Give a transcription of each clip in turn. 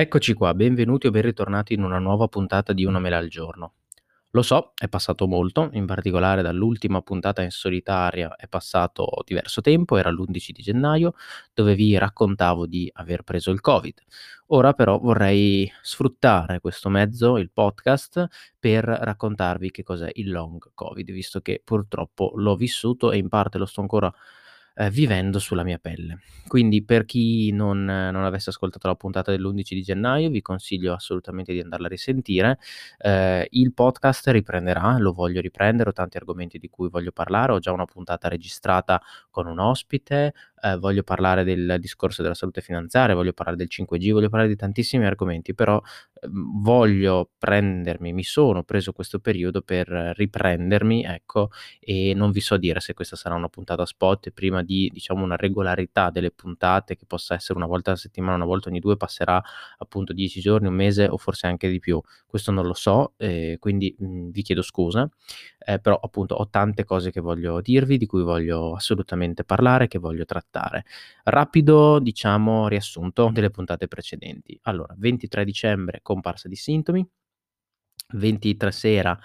Eccoci qua, benvenuti o ben ritornati in una nuova puntata di Una mela al giorno. Lo so, è passato molto, in particolare dall'ultima puntata in solitaria è passato diverso tempo, era l'11 di gennaio, dove vi raccontavo di aver preso il Covid. Ora però vorrei sfruttare questo mezzo, il podcast, per raccontarvi che cos'è il long Covid, visto che purtroppo l'ho vissuto e in parte lo sto ancora eh, vivendo sulla mia pelle. Quindi per chi non, non, avesse ascoltato la puntata dell'11 di gennaio, vi consiglio assolutamente di andarla a risentire. Eh, il podcast riprenderà, lo voglio riprendere, ho tanti argomenti di cui voglio parlare, ho già una puntata registrata con un ospite, eh, voglio parlare del discorso della salute finanziaria, voglio parlare del 5G, voglio parlare di tantissimi argomenti, però eh, voglio prendermi, mi sono preso questo periodo per riprendermi, ecco, e non vi so dire se questa sarà una puntata spot prima di, diciamo, una regolarità delle puntate che possa essere una volta alla settimana, una volta ogni due, passerà appunto 10 giorni, un mese o forse anche di più. Questo non lo so, eh, quindi mh, vi chiedo scusa, eh, però appunto ho tante cose che voglio dirvi, di cui voglio assolutamente parlare, che voglio trattare. Rapido, diciamo, riassunto delle puntate precedenti. Allora, 23 dicembre, comparsa di sintomi, 23 sera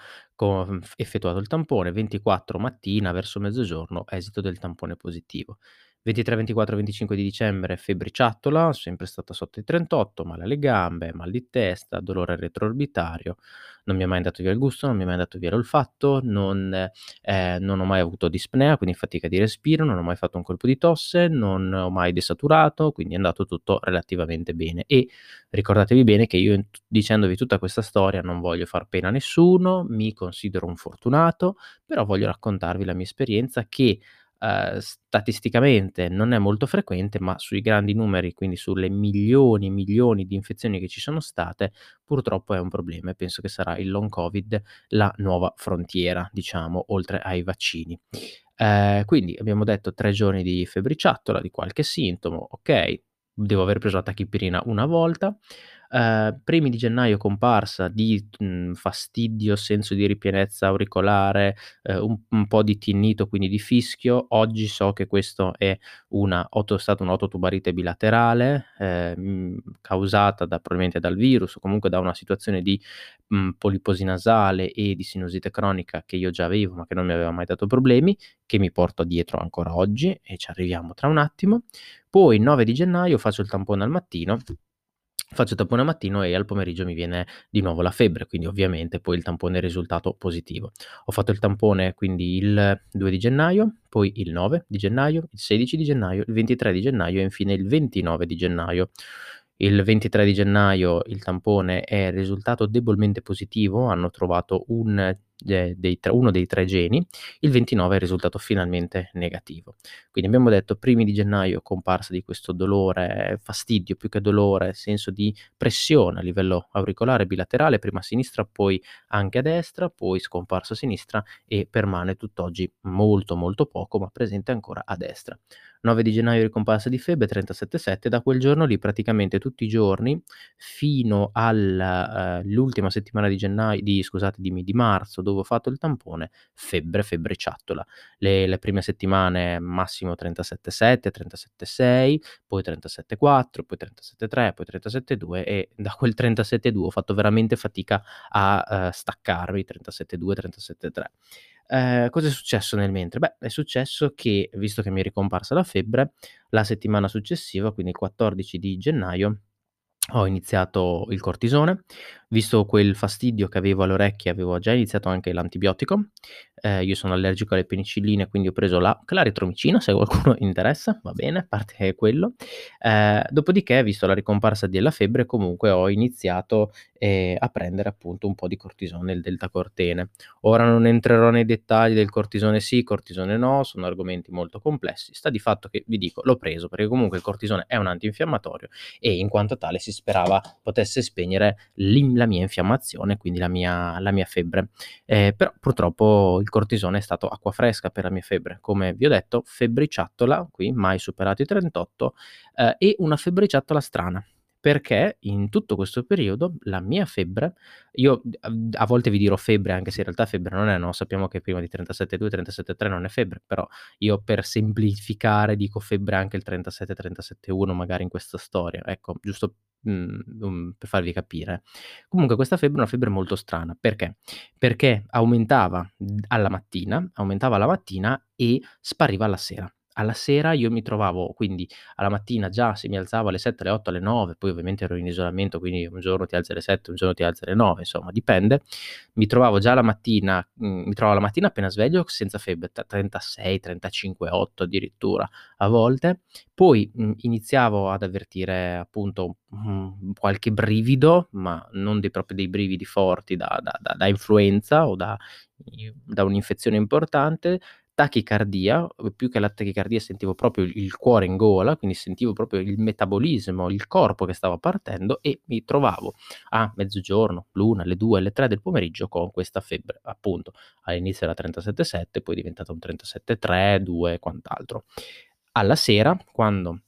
effettuato il tampone, 24 mattina verso mezzogiorno esito del tampone positivo. 23, 24, 25 di dicembre febbriciattola, sempre stata sotto i 38, male alle gambe, mal di testa, dolore retroorbitario, non mi ha mai andato via il gusto, non mi è mai andato via l'olfatto, non, eh, non ho mai avuto dispnea, quindi fatica di respiro, non ho mai fatto un colpo di tosse, non ho mai desaturato, quindi è andato tutto relativamente bene. E ricordatevi bene che io dicendovi tutta questa storia non voglio far pena a nessuno, mi considero un fortunato, però voglio raccontarvi la mia esperienza che Ehm, statisticamente non è molto frequente, ma sui grandi numeri, quindi sulle milioni e milioni di infezioni che ci sono state, purtroppo è un problema e penso che sarà il long covid la nuova frontiera, diciamo, oltre ai vaccini. Ehm, quindi abbiamo detto 3 giorni di febbriciattola, di qualche sintomo, okay, devo aver preso la tachipirina una volta. Ehm, primi di gennaio comparsa di, mhmm, fastidio, senso di ripienezza auricolare, ehm, un un po' di tinnito, quindi di fischio. Oggi so che questo è una otto stata un'ototubarite bilaterale, ehm, causata da probabilmente dal virus o comunque da una situazione di, mhmm, poliposi nasale e di sinusite cronica che io già avevo, ma che non mi aveva mai dato problemi, che mi porto dietro ancora oggi e ci arriviamo tra un attimo. Poi il 9 di gennaio faccio il tampone al mattino Faccio il tampone al mattino e al pomeriggio mi viene di nuovo la febbre, quindi ovviamente poi il tampone è risultato positivo. Ho fatto il tampone quindi il 2 di gennaio, poi il 9 di gennaio, il 16 di gennaio, il 23 di gennaio e infine il 29 di gennaio. Il 23 di gennaio il tampone è risultato debolmente positivo, hanno trovato un de dei tre uno dei 3 geni, il 29 è risultato finalmente negativo. Quindi abbiamo detto primi di gennaio comparsa di questo dolore, fastidio più che dolore, senso di pressione a livello auricolare bilaterale, prima a sinistra, poi anche a destra, poi scomparso a sinistra e permane tutt'oggi molto, molto poco, ma presente ancora a destra. 9 di gennaio ricomparsa di febbre 37,7, da quel giorno lì praticamente tutti i giorni fino all'ultima uh, settimana di gennaio di scusate di, di marzo dove ho fatto il tampone, febbre, febbriciattola. Le, le prime settimane massimo 37,7, 37,6, poi 37,4, poi 37,3, poi 37,2 e da quel 37,2 ho fatto veramente fatica a uh, staccarmi, 37,2, 37,3. Eh, cosa è successo nel mentre? Beh, è successo che, visto che mi è ricomparsa la febbre, la settimana successiva, quindi il 14 di gennaio, ho iniziato il cortisone, visto quel fastidio che avevo alle orecchie, avevo già iniziato anche l'antibiotico. Ehm, io sono allergico alle penicilline, quindi ho preso la claritromicina, se qualcuno interessa, va bene, a parte quello. Ehm, dopodiché, visto la ricomparsa della febbre, comunque ho iniziato, ehm, a prendere appunto un po' di cortisone, il deltacortene. Ora non entrerò nei dettagli del cortisone sì, cortisone no, sono argomenti molto complessi. Sta di fatto che vi dico, l'ho preso perché comunque il cortisone è un antinfiammatorio e in quanto tale si sperava potesse spegnere l'im la mia infiammazione, quindi la mia la mia febbre. Ehm, però purtroppo il cortisone è stato acqua fresca per la mia febbre. Come vi ho detto, febbriciattola, qui mai superato i 38, ehm, e una febbriciattola strana perché in tutto questo periodo la mia febbre io a volte vi dirò febbre, anche se in realtà febbre non è, no, sappiamo che prima di 37,2, 37,3 non è febbre, però io per semplificare dico febbre anche il 37, 37,1 magari in questa storia, ecco, giusto mhmm, per farvi capire. Comunque questa febbre è una febbre molto strana. Perché? Perché aumentava alla mattina, aumentava alla mattina e spariva alla sera. Alla sera io mi trovavo quindi alla mattina già se mi alzavo alle 7, alle 8, alle 9, poi ovviamente ero in isolamento, quindi un giorno ti alzi alle 7, un giorno ti alzi alle 9, insomma dipende. Mi trovavo già la mattina mhmm, mi trovavo la mattina appena sveglio senza febbre, t 36, 35,8 addirittura a volte. Poi, mhmm, iniziavo ad avvertire appunto, mhmm, qualche brivido, ma non dei proprio dei brividi forti da da da da influenza o da da un'infezione importante, tachicardia, uhm, più che la tachicardia sentivo proprio il cuore in gola, quindi sentivo proprio il metabolismo, il corpo che stava partendo e mi trovavo a mezzogiorno, l'1, le 2, le 3 del pomeriggio con questa febbre. Appunto, all'inizio era 37,7, poi è diventata un 37,3, 2 e quant'altro. Alla sera, quando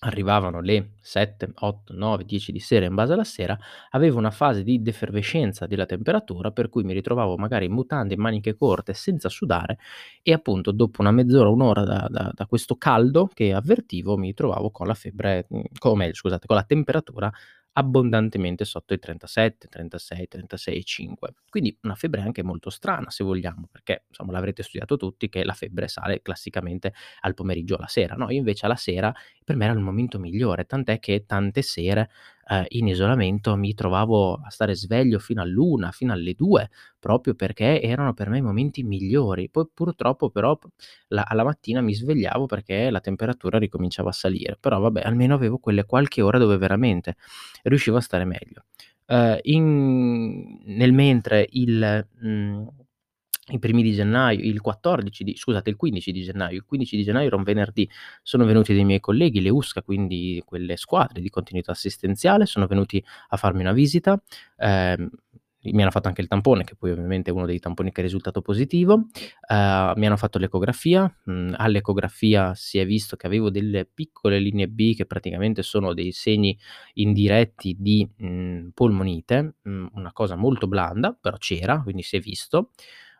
arrivavano le 7, 8, 9, 10 di sera in base alla sera, avevo una fase di defervescenza della temperatura, per cui mi ritrovavo magari in mutande, in maniche corte, senza sudare e appunto dopo una mezz'ora, 1 ora da da da questo caldo che avvertivo, mi trovavo con la febbre mhmm, co o meglio scusate, con la temperatura abbondantemente sotto i 37, 36, 36,5. Quindi una febbre anche molto strana se vogliamo, perché insomma l'avrete studiato tutti che la febbre sale classicamente al pomeriggio o alla sera, no, io invece alla sera per me era il momento migliore, tant'è che tante sere, ehm, in isolamento mi trovavo a stare sveglio fino all'1, fino alle 2, proprio perché erano per me i momenti migliori. Poi purtroppo però la alla mattina mi svegliavo perché la temperatura ricominciava a salire, però vabbè almeno avevo quelle qualche ora dove veramente riuscivo a stare meglio. Ehm, in nel mentre il mhmm, i primi di gennaio il 14 di scusate, il 15 di gennaio il 15 di gennaio era un venerdì, sono venuti dei miei colleghi, le USCA, quindi quelle squadre di continuità assistenziale, sono venuti a farmi una visita, ehm, mi hanno fatto anche il tampone, che poi ovviamente è uno dei tamponi che è risultato positivo, ehm, mi hanno fatto l'ecografia, mhmm, all'ecografia si è visto che avevo delle piccole linee B che praticamente sono dei segni indiretti di, mhmm, polmonite, mhmm, una cosa molto blanda, però c'era, quindi si è visto.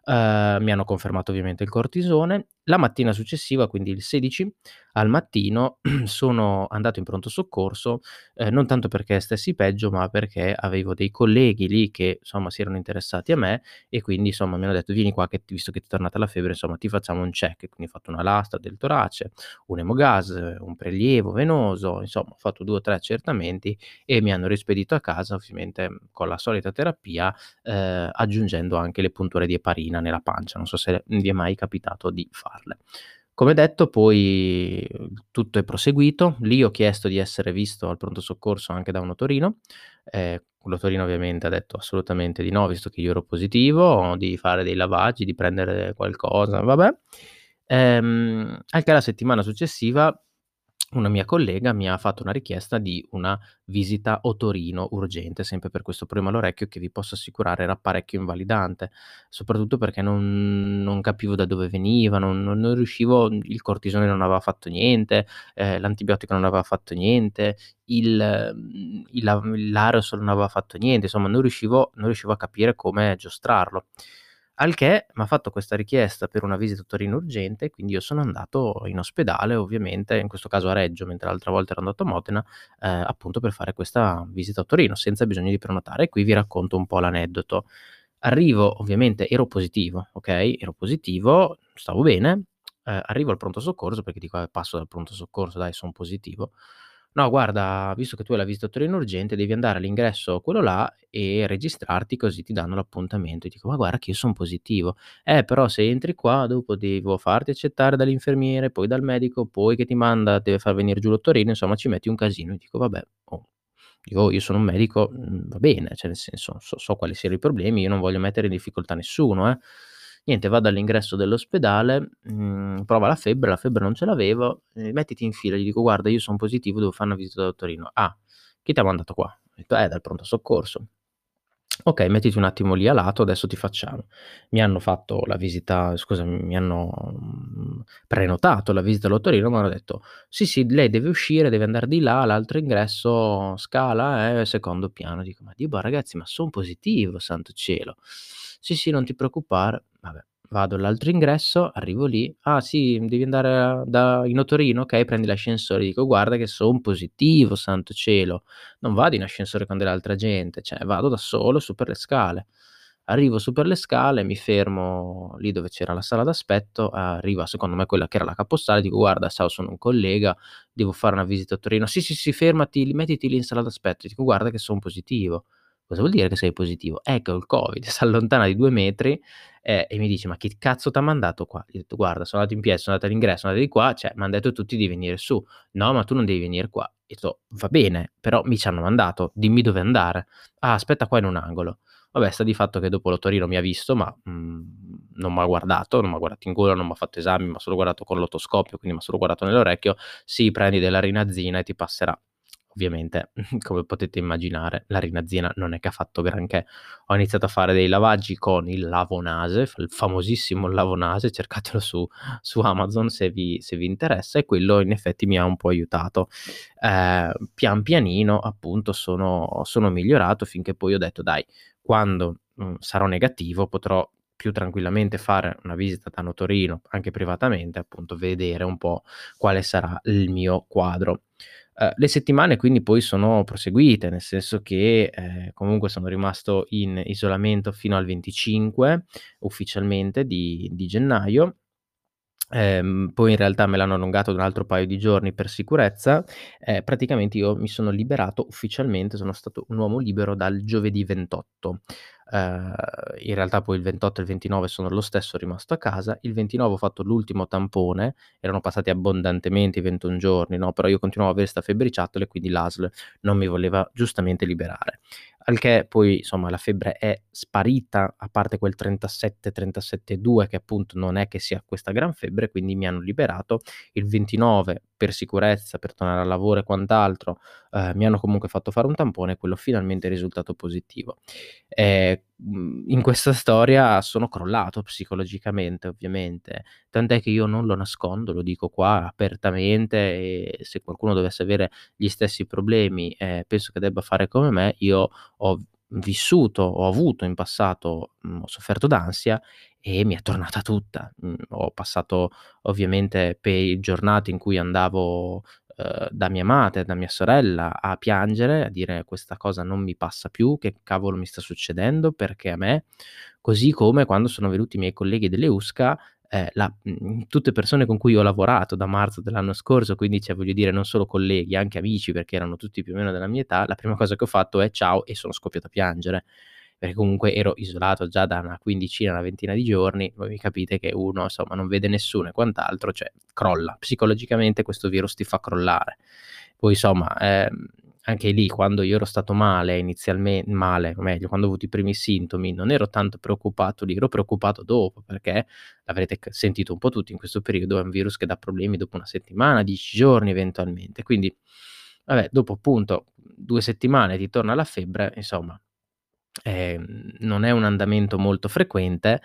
Ehm, mi hanno confermato ovviamente il cortisone. La mattina successiva, quindi il 16, al mattino sono andato in pronto soccorso, ehm, non tanto perché stessi peggio, ma perché avevo dei colleghi lì che, insomma, si erano interessati a me e quindi, insomma, mi hanno detto: "Vieni qua che visto che ti è tornata la febbre, insomma, ti facciamo un check." Quindi ho fatto una lastra del torace, un emogas, un prelievo venoso, insomma ho fatto 2 o 3 accertamenti e mi hanno rispedito a casa, ovviamente con la solita terapia, ehm, aggiungendo anche le punture di eparina nella pancia. Non so se vi è mai capitato di farle. Come detto poi tutto è proseguito, lì ho chiesto di essere visto al pronto soccorso anche da un otorino, ehm, l'otorino ovviamente ha detto assolutamente di no, visto che io ero positivo, di fare dei lavaggi, di prendere qualcosa, vabbè. Ehm, al che la settimana successiva una mia collega mi ha fatto una richiesta di una visita otorino urgente, sempre per questo problema all'orecchio che vi posso assicurare era parecchio invalidante, soprattutto perché non non capivo da dove veniva, non non non riuscivo il cortisone non aveva fatto niente, ehm, l'antibiotico non aveva fatto niente, il mhmm, il la l'aerosol non aveva fatto niente, insomma non riuscivo non riuscivo a capire come giostrarlo. Al che m'ha fatto questa richiesta per una visita otorino urgente, quindi io sono andato in ospedale ovviamente, in questo caso a Reggio, mentre l'altra volta ero andato a Modena, ehm, appunto per fare questa visita a otorino, senza bisogno di prenotare. E qui vi racconto un po' l'aneddoto. Arrivo ovviamente ero positivo, okay, ero positivo, stavo bene, ehm, arrivo al pronto soccorso perché dico: "Vabbè passo dal pronto soccorso dai, son positivo." "No guarda, visto che tu hai la visita otorino urgente devi andare all'ingresso quello là e registrarti così ti danno l'appuntamento." E dico: "Ma guarda che io son positivo." "Eh, però se entri qua dopo devo farti accettare dall'infermiere, poi dal medico, poi che ti manda deve far venir giù l'otorino, insomma ci metti un casino." E dico: "Vabbè, oh." Dico: "Io sono un medico, mhmm, va bene, cioè nel senso so so quali siano i problemi, io non voglio mettere in difficoltà nessuno, eh." Niente, vado all'ingresso dell'ospedale, mhmm, prova la febbre, la febbre non ce l'avevo, ehm, "Mettiti in fila." Gli dico: "Guarda io son positivo, devo fare una visita da otorino." "Ah, chi t'ha mandato qua?" Ho detto: "Eh, dal pronto soccorso." "Okay, mettiti un attimo lì a lato, adesso ti facciamo." Mi hanno fatto la visita scusami, mi hanno, mhmm, prenotato la visita all'otorino, m'hanno detto: "Sì, sì, lei deve uscire, deve andar di là, l'altro ingresso scala è secondo piano." Dico: "Ma Dio, ma ragazzi, ma son positivo, santo cielo." "Sì, sì, non ti preoccupare." Vabbè, vado all'altro ingresso, arrivo lì: "Ah sì, devi andare da in? Okay, prendi l'ascensore." Dico: "Guarda che son positivo, santo cielo, non vado in ascensore con dell'altra gente, cioè vado da solo su per le scale." Arrivo su per le scale, mi fermo lì dove c'era la sala d'aspetto, arriva secondo me quella che era la capostale, dico: "Guarda, ciao, sono un collega, devo fare una visita a Torino." "Sì, sì, sì, fermati mettiti lì in sala d'aspetto." Dico: "Guarda che son positivo." "Cosa vuol dire che sei positivo?" "Eh, che ho il Covid." S'allontana di 2 metri, ehm, e mi dice: "Ma chi cazzo t'ha mandato qua?" Gli ho detto: "Guarda, sono andato in piedi, sono andato all'ingresso, sono andato di qua, cioè m'han detto tutti di venire su." "No, ma tu non devi venire qua." Ho detto: "Va bene, però mi c'hanno mandato, dimmi dove andare." "Ah, aspetta qua in un angolo." Vabbè, sta di fatto che dopo l'otorino mi ha visto, ma, mhmm, non m'ha guardato, non m'ha guardato in gola, non m'ha fatto esami, m'ha solo guardato con l'otoscopio, quindi m'ha solo guardato nell'orecchio: "Sì, prendi della Rinazina e ti passerà." Ovviamente, come potete immaginare, la Rinazina non è che ha fatto granché. Ho iniziato a fare dei lavaggi con il Lavonase, il famosissimo Lavonase, cercatelo su su Amazon se vi se vi interessa, e quello in effetti mi ha un po' aiutato. Ehm, pian pianino appunto sono sono migliorato finché poi ho detto: "Dai, quando, mhmm, sarò negativo potrò più tranquillamente fare una visita da notorino, anche privatamente, appunto, vedere un po' quale sarà il mio quadro. Uhm, le settimane quindi poi sono proseguite, nel senso che, ehm, comunque sono rimasto in isolamento fino al 25 ufficialmente di di gennaio. Ehm, poi in realtà me l'hanno allungato un altro paio di giorni per sicurezza. Ehm, praticamente io mi sono liberato ufficialmente, sono stato un uomo libero dal giovedì 28. Ehm, in realtà poi il 28 e il 29 sono lo stesso rimasto a casa. Il 29 ho fatto l'ultimo tampone, erano passati abbondantemente i 21 giorni, no, però io continuavo a avere 'sta febbriciattolo e quindi l'ASL non mi voleva giustamente liberare. Al che poi, insomma, la febbre è sparita, a parte quel 37, 37,2 che appunto non è che sia questa gran febbre, quindi mi hanno liberato. Il 29 per sicurezza, per tornare al lavoro e quant'altro, ehm, mi hanno comunque fatto fare un tampone e quello finalmente è risultato positivo. Ehm, mhmm, in questa storia sono crollato psicologicamente ovviamente, tant'è che io non lo nascondo, lo dico qua apertamente e se qualcuno dovesse avere gli stessi problemi, ehm, penso che debba fare come me. Io ho vissuto, ho avuto in passato mhmm, ho sofferto d'ansia e mi è tornata tutta. Mhmm, ho passato ovviamente pe giornate in cui andavo, uhm, da mia madre, da mia sorella a piangere, a dire: "Questa cosa non mi passa più, che cavolo mi sta succedendo, perché a me?" Così come quando sono venuti i miei colleghi delle USCA, ehm, la mhmm, tutte persone con cui ho lavorato da marzo dell'anno scorso, quindi cioè voglio dire non solo colleghi, anche amici, perché erano tutti più o meno della mia età, la prima cosa che ho fatto è: "Ciao" e sono scoppiato a piangere. Perché comunque ero isolato già da una quindicina, una ventina di giorni, voi mi capite che uno, insomma, non vede nessuno e quant'altro, cioè crolla. Psicologicamente questo virus ti fa crollare. Poi insomma, ehm, anche lì quando io ero stato male inizialme male, o meglio, quando ho avuto i primi sintomi, non ero tanto preoccupato lì, ero preoccupato dopo, perché l'avrete sentito un po' tutti in questo periodo, è un virus che dà problemi dopo 1 settimana, 10 giorni eventualmente. Quindi, vabbè, dopo appunto 2 settimane ti torna la febbre, insomma Ehm, non è un andamento molto frequente,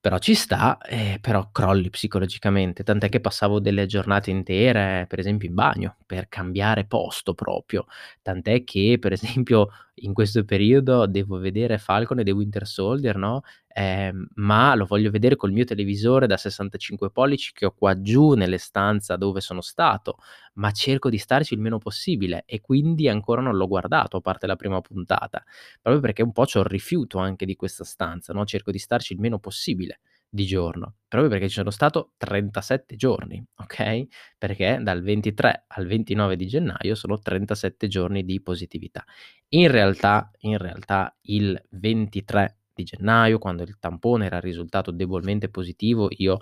però ci sta, ehm, però crolli psicologicamente, tant'è che passavo delle giornate intere, per esempio in bagno, per cambiare posto proprio. Tant'è che, per esempio, in questo periodo devo vedere Falcon e The Winter Soldier, no, ehm, ma lo voglio vedere col mio televisore da 65 pollici che ho qua giù nelle stanza dove sono stato, ma cerco di starci il meno possibile e quindi ancora non l'ho guardato, a parte la prima puntata, proprio perché un po' c'ho il rifiuto anche di questa stanza, no, cerco di starci il meno possibile di giorno, proprio perché ci sono stato 37 giorni, okay, perché dal 23 al 29 di gennaio sono 37 giorni di positività. In realtà in realtà il 23 di gennaio, quando il tampone era risultato debolmente positivo, io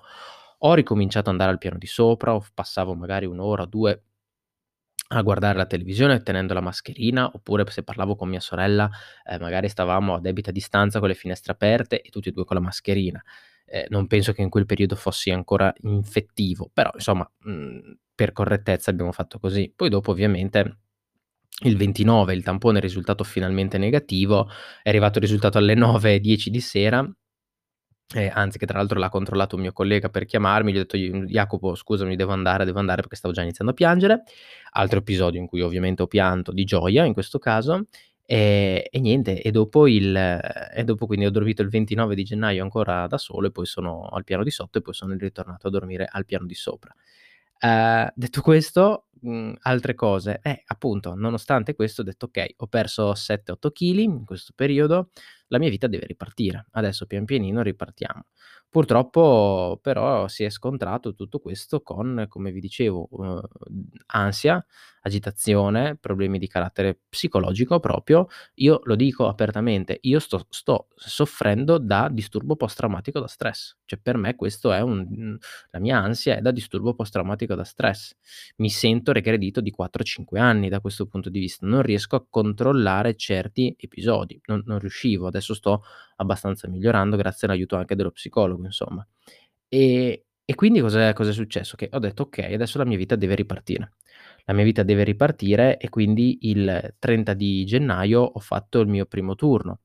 ho ricominciato ad andare al piano di sopra, passavo magari 1 ora o 2 a guardare la televisione tenendo la mascherina, oppure se parlavo con mia sorella, ehm, magari stavamo a debita distanza con le finestre aperte e tutti e 2 con la mascherina. Ehm, non penso che in quel periodo fossi ancora infettivo, però insomma, mhmm, per correttezza abbiamo fatto così. Poi dopo ovviamente il 29 il tampone è risultato finalmente negativo, è arrivato il risultato alle 9:10 di sera Ehm, anzi che tra l'altro l'ha controllato un mio collega per chiamarmi, gli ho detto: "Io Jacopo scusami devo andare, devo andare", perché stavo già iniziando a piangere. Altro episodio in cui ovviamente ho pianto di gioia in questo caso. Ehm, e niente, e dopo il e dopo quindi ho dormito il 29 di gennaio ancora da solo e poi sono al piano di sotto e poi sono ritornato a dormire al piano di sopra. Ehm, detto questo, mhmm, altre cose, eh, appunto, nonostante questo ho detto: "Okay, ho perso 7, 8 chili in questo periodo, la mia vita deve ripartire. Adesso pian pianino ripartiamo." Purtroppo però si è scontrato tutto questo con, come vi dicevo, uhm, ansia, agitazione, problemi di carattere psicologico proprio. Io lo dico apertamente, io sto sto soffrendo da disturbo post traumatico da stress. Cioè per me questo è un la mia ansia è da disturbo post traumatico da stress. Mi sento regredito di 4, 5 anni da questo punto di vista. Non riesco a controllare certi episodi, non non riuscivo. Adesso sto abbastanza migliorando grazie all'aiuto anche dello psicologo insomma. Ehm, e quindi cos'è cos'è successo? Che ho detto: "Okay, adesso la mia vita deve ripartire." La mia vita deve ripartire e quindi il 30 di gennaio ho fatto il mio primo turno,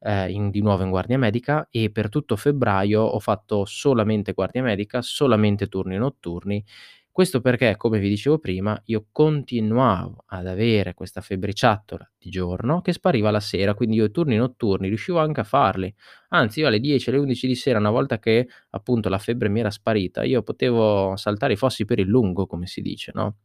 ehm, in di nuovo in guardia medica e per tutto febbraio ho fatto solamente guardia medica, solamente turni notturni. Questo perché, come vi dicevo prima, io continuavo ad avere questa febbriciattola di giorno che spariva la sera, quindi io i turni notturni riuscivo anche a farli. Anzi, io alle 10, alle 11 di sera, una volta che appunto la febbre mi era sparita, io potevo saltare i fossi per il lungo, come si dice, no?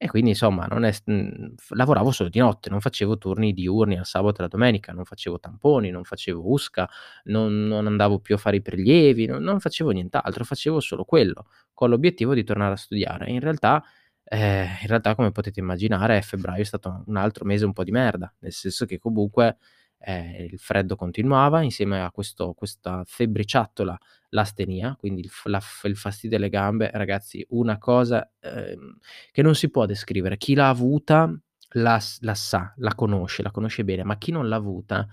E quindi insomma è s mhmm, lavoravo solo di notte, non facevo turni diurni al sabato e la domenica, non facevo tamponi, non facevo USCA, non non andavo più a fare i prelievi, non non facevo nient'altro, facevo solo quello, con l'obiettivo di tornare a studiare. In realtà ehm, in realtà come potete immaginare febbraio è stato un altro mese un po' di merda, nel senso che comunque, ehm, il freddo continuava insieme a questo questa febbriciattola l'astenia, quindi il la il fastidio alle gambe, ragazzi una cosa, ehm, che non si può descrivere. Chi l'ha avuta la la sa, la conosce, la conosce bene, ma chi non l'ha avuta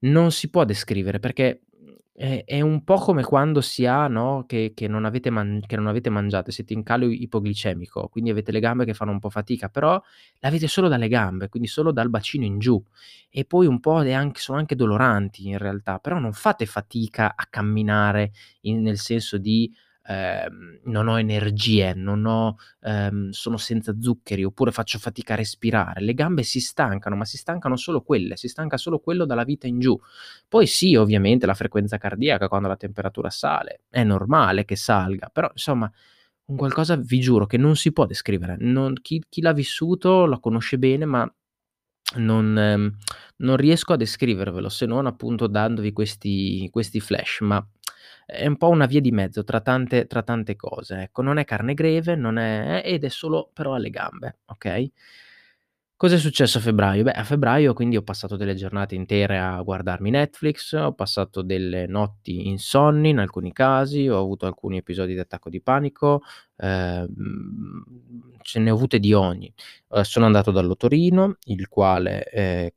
non si può descrivere perché, è è un po' come quando si ha, no, che che non avete man che non avete mangiato, siete in calo ipoglicemico, quindi avete le gambe che fanno un po' fatica, però l'avete solo dalle gambe, quindi solo dal bacino in giù. E poi un po' anche sono anche doloranti in realtà, però non fate fatica a camminare in nel senso di, ehm: "Non ho energie, non ho ehm, sono senza zuccheri", oppure "Faccio fatica a respirare". Le gambe si stancano, ma si stancano solo quelle, si stanca solo quello dalla vita in giù. Poi sì, ovviamente la frequenza cardiaca quando la temperatura sale, è normale che salga, però insomma un qualcosa vi giuro che non si può descrivere. Non chi chi l'ha vissuto lo conosce bene, ma non ehm, non riesco a descrivervelo se non appunto dandovi questi questi flash, ma è un po' una via di mezzo tra tante tra tante cose, ecco. Non è carne greve, non è ed è solo però alle gambe, okay? Cos'è successo a febbraio? Beh, a febbraio quindi ho passato delle giornate intere a guardarmi Netflix, ho passato delle notti insonni in alcuni casi, ho avuto alcuni episodi di attacco di panico, ehm, ce ne ho avute di ogni. Uhm, sono andato dall'otorino, il quale,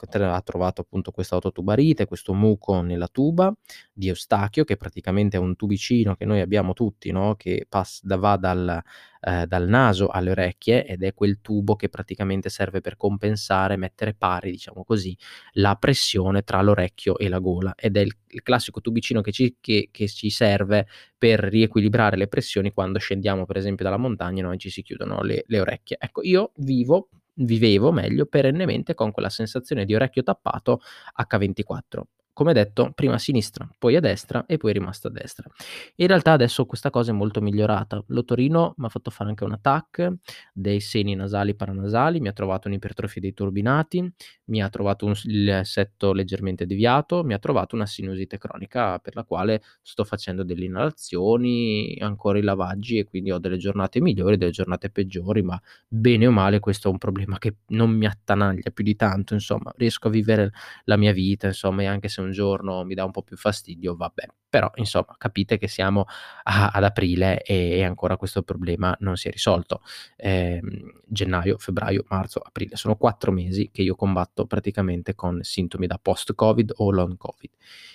tra ha trovato appunto questa ototubarite, questo muco nella tuba di Eustachio, che praticamente è un tubicino che noi abbiamo tutti, no, che pass va dal ehm, dal naso alle orecchie ed è quel tubo che praticamente serve per compensare, mettere pari, diciamo così, la pressione tra l'orecchio e la gola ed è il il classico tubicino che ci che che ci serve per riequilibrare le pressioni quando scendiamo per esempio dalla montagna, no, e ci si chiudono le le orecchie. Ecco, io vivo vivevo meglio perennemente con quella sensazione di orecchio tappato H24. Come detto, prima a sinistra, poi a destra e poi è rimasto a destra. In realtà adesso questa cosa è molto migliorata. L'otorino m'ha fatto fare anche una TAC, dei seni nasali paranasali, mi ha trovato un'ipertrofia dei turbinati, mi ha trovato un il setto leggermente deviato, mi ha trovato una sinusite cronica per la quale sto facendo delle inalazioni, ancora i lavaggi e quindi ho delle giornate migliori, delle giornate peggiori, ma bene o male questo è un problema che non mi attanaglia più di tanto, insomma, riesco a vivere la mia vita, insomma, e anche se un giorno mi dà un po' più fastidio, vabbè. Però insomma capite che siamo a ad aprile e ancora questo problema non si è risolto. Ehm, gennaio, febbraio, marzo, aprile, sono 4 mesi che io combatto praticamente con sintomi da post Covid o long Covid.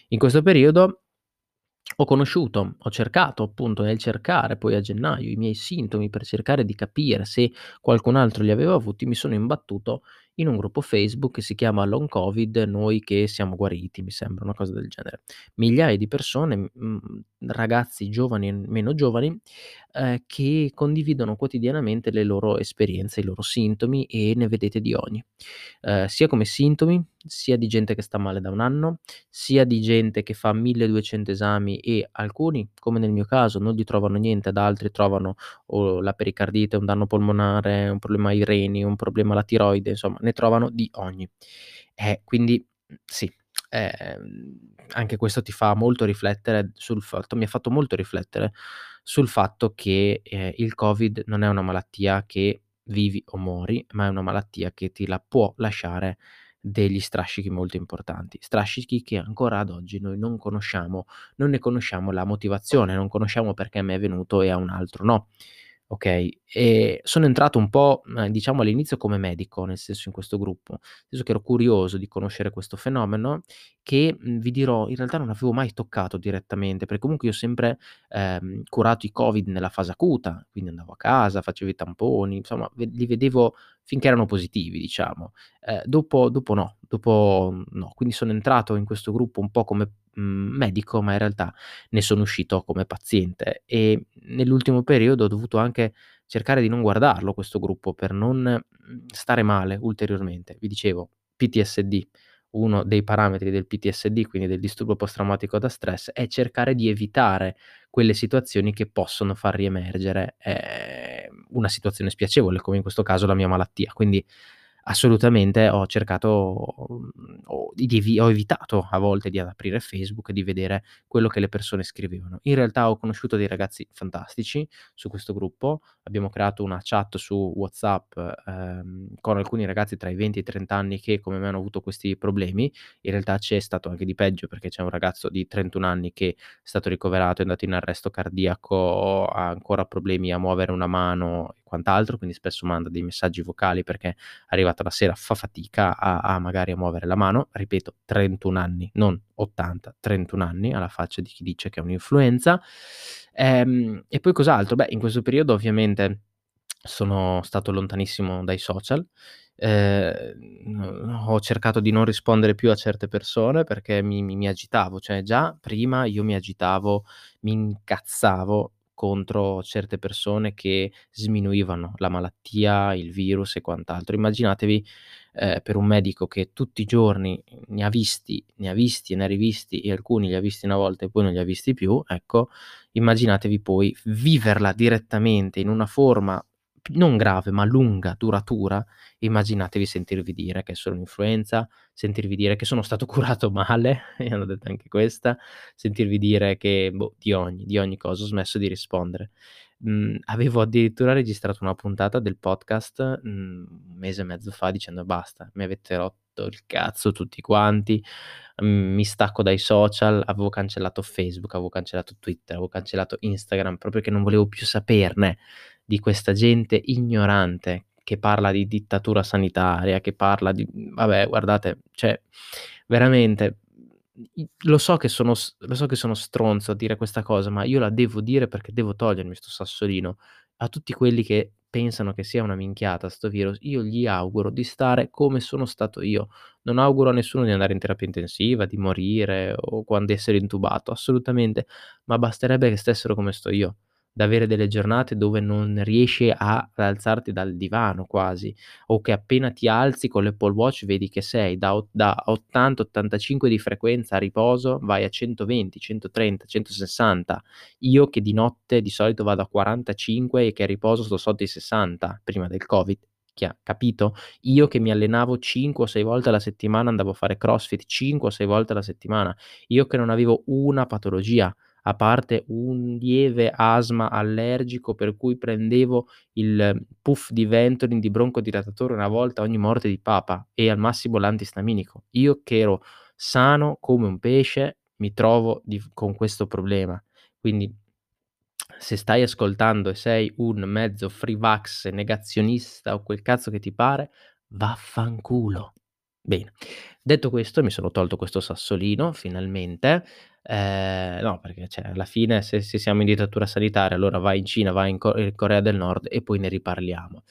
In questo periodo ho conosciuto, ho cercato appunto nel cercare poi a gennaio i miei sintomi per cercare di capire se qualcun altro li aveva avuti, mi sono imbattuto in un gruppo Facebook che si chiama Long Covid, noi che siamo guariti, mi sembra, una cosa del genere. Migliaia di persone, ragazzi giovani e meno giovani, ehm, che condividono quotidianamente le loro esperienze, i loro sintomi e ne vedete di ogni. Ehm, sia come sintomi, sia di gente che sta male da 1 anno, sia di gente che fa 1200 esami e alcuni, come nel mio caso, non gli trovano niente, ad altri trovano o la pericardite, un danno polmonare, un problema ai reni, un problema alla tiroide, insomma ne trovano di ogni. Eh, quindi, sì, ehm, anche questo ti fa molto riflettere sul fatto mi ha fatto molto riflettere sul fatto che, ehm, il Covid non è una malattia che vivi o muori, ma è una malattia che ti la può lasciare degli strascichi molto importanti. Strascichi che ancora ad oggi noi non conosciamo, non ne conosciamo la motivazione, non conosciamo perché me è venuto e a un altro no. Okay, ehm, sono entrato un po', mhmm, diciamo all'inizio come medico, nel senso in questo gruppo, nel senso che ero curioso di conoscere questo fenomeno che, mhmm, vi dirò, in realtà non avevo mai toccato direttamente, perché comunque io ho sempre, ehm, curato i Covid nella fase acuta, quindi andavo a casa, facevo i tamponi, insomma li vedevo finché erano positivi diciamo. Ehm, dopo dopo no, dopo mhmm, no. Quindi sono entrato in questo gruppo un po' come, medico, ma in realtà ne sono uscito come paziente e nell'ultimo periodo ho dovuto anche cercare di non guardarlo questo gruppo per non, mhmm, stare male ulteriormente. Vi dicevo PTSD, uno dei parametri del PTSD, quindi del disturbo post traumatico da stress, è cercare di evitare quelle situazioni che possono far riemergere, ehm, una situazione spiacevole, come in questo caso la mia malattia. Quindi assolutamente ho cercato mhmm, ho ho evitato a volte di aprire Facebook e di vedere quello che le persone scrivevano. In realtà ho conosciuto dei ragazzi fantastici su questo gruppo, abbiamo creato una chat su WhatsApp, ehm, con alcuni ragazzi tra i 20 e i 30 anni che come me hanno avuto questi problemi. In realtà c'è stato anche di peggio perché c'è un ragazzo di 31 anni che è stato ricoverato, è andato in arresto cardiaco, ha ancora problemi a muovere una mano e quant'altro, quindi spesso manda dei messaggi vocali perché arrivata la sera fa fatica a a magari a muovere la mano, ripeto 31 anni, non 80, 31 anni, alla faccia di chi dice che è un'influenza. Ehm, e poi cos'altro? Beh, in questo periodo ovviamente sono stato lontanissimo dai social, ehm, ho cercato di non rispondere più a certe persone perché mi mi mi agitavo, cioè già prima io mi agitavo, mi incazzavo contro certe persone che sminuivano la malattia, il virus e quant'altro. Immaginatevi, ehm, per un medico che tutti i giorni ne ha visti, ne ha visti e ne ha rivisti e alcuni li ha visti una volta e poi non li ha visti più, ecco, immaginatevi poi viverla direttamente in una forma non grave, ma lunga, duratura, immaginatevi sentirvi dire che è solo un'influenza, sentirvi dire che sono stato curato male, mi hanno detto anche questa, sentirvi dire che, boh, di ogni, di ogni cosa, ho smesso di rispondere. Mhmm, avevo addirittura registrato una puntata del podcast, mhmm, un mese e mezzo fa dicendo: "Basta, mi avete rotto il cazzo tutti quanti, mhmm, mi stacco dai social." Avevo cancellato Facebook, avevo cancellato Twitter, avevo cancellato Instagram, proprio che non volevo più saperne di questa gente ignorante che parla di dittatura sanitaria, che parla di vabbè guardate, cioè veramente lo so che sono lo so che sono stronzo a dire questa cosa, ma io la devo dire perché devo togliermi 'sto sassolino. A tutti quelli che pensano che sia una minchiata 'sto virus, io gli auguro di stare come sono stato io. Non auguro a nessuno di andare in terapia intensiva, di morire o quan di essere intubato, assolutamente, ma basterebbe che stessero come sto io da avere delle giornate dove non riesci a alzarti dal divano quasi, o che appena ti alzi con l'Apple Watch vedi che sei da da 80, 85 di frequenza a riposo, vai a 120, 130, 160. Io che di notte di solito vado a 45 e che a riposo sto sotto i 60 prima del Covid. Capito? Io che mi allenavo 5 o 6 volte alla settimana, andavo a fare CrossFit 5 o 6 volte alla settimana. Io che non avevo una patologia a parte un lieve asma allergico per cui prendevo il puff di Ventolin, di broncodilatatore una volta ogni morte di papa e al massimo l'antistaminico. Io che ero sano come un pesce mi trovo di con questo problema. Quindi se stai ascoltando e sei un mezzo free vax, negazionista o quel cazzo che ti pare, vaffanculo. Bene, Detto questo, mi sono tolto questo sassolino finalmente, ehm, no perché cioè alla fine se se siamo in dittatura sanitaria allora vai in Cina, vai in Co in Corea del Nord e poi ne riparliamo.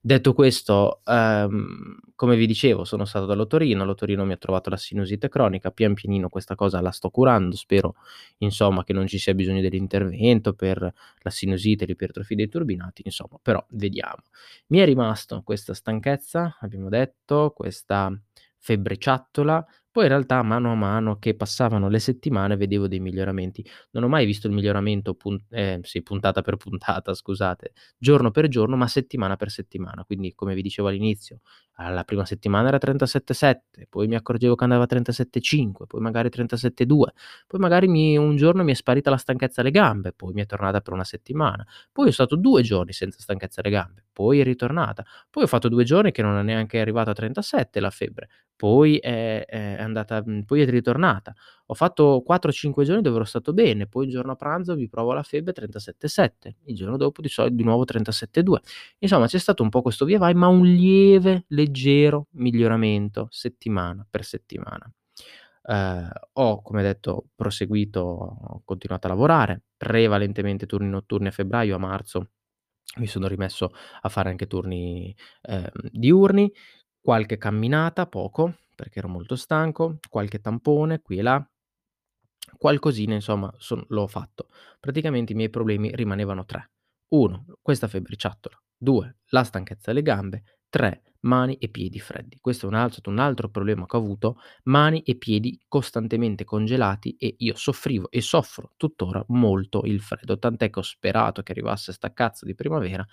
Detto questo, ehm, come vi dicevo sono stato dall'otorino, l'otorino mi ha trovato la sinusite cronica, pian pianino questa cosa la sto curando, spero insomma che non ci sia bisogno dell'intervento per la sinusite, l'ipertrofia dei turbinati, insomma, però vediamo. Mi è rimasto questa stanchezza, abbiamo detto, questa febbriciattola, poi in realtà mano a mano che passavano le settimane vedevo dei miglioramenti. Non ho mai visto il miglioramento pun ehm, sì, puntata per puntata scusate, giorno per giorno, ma settimana per settimana. Quindi come vi dicevo all'inizio, alla prima settimana era 37,7, poi mi accorgevo che andava a 37,5, poi magari 37,2, poi magari mi un giorno mi è sparita la stanchezza alle gambe, poi mi è tornata per una settimana, poi ho stato 2 giorni senza stanchezza alle gambe, poi è ritornata, poi ho fatto 2 giorni che non è neanche arrivata a 37 la febbre, poi è è andata mhmm, poi è ritornata. Ho fatto 4, 5 giorni dove ero stato bene, poi un giorno a pranzo mi provo la febbre 37,7, il giorno dopo di soli di nuovo 37,2. Insomma c'è stato un po' questo via vai, ma un lieve, leggero miglioramento settimana per settimana. Ehm, ho, come detto, proseguito ho continuato a lavorare, prevalentemente turni notturni a febbraio, a marzo mi sono rimesso a fare anche turni, ehm, diurni, qualche camminata, poco, perché ero molto stanco, qualche tampone qui e là. Qualcosina insomma son l'ho fatto. Praticamente i miei problemi rimanevano 3: 1 questa febbriciattola, 2 la stanchezza alle gambe, 3 mani e piedi freddi. Questo è un al stato un altro problema che ho avuto, mani e piedi costantemente congelati e io soffrivo e soffro tuttora molto il freddo, tant'è che ho sperato che arrivasse 'sta cazzo di primavera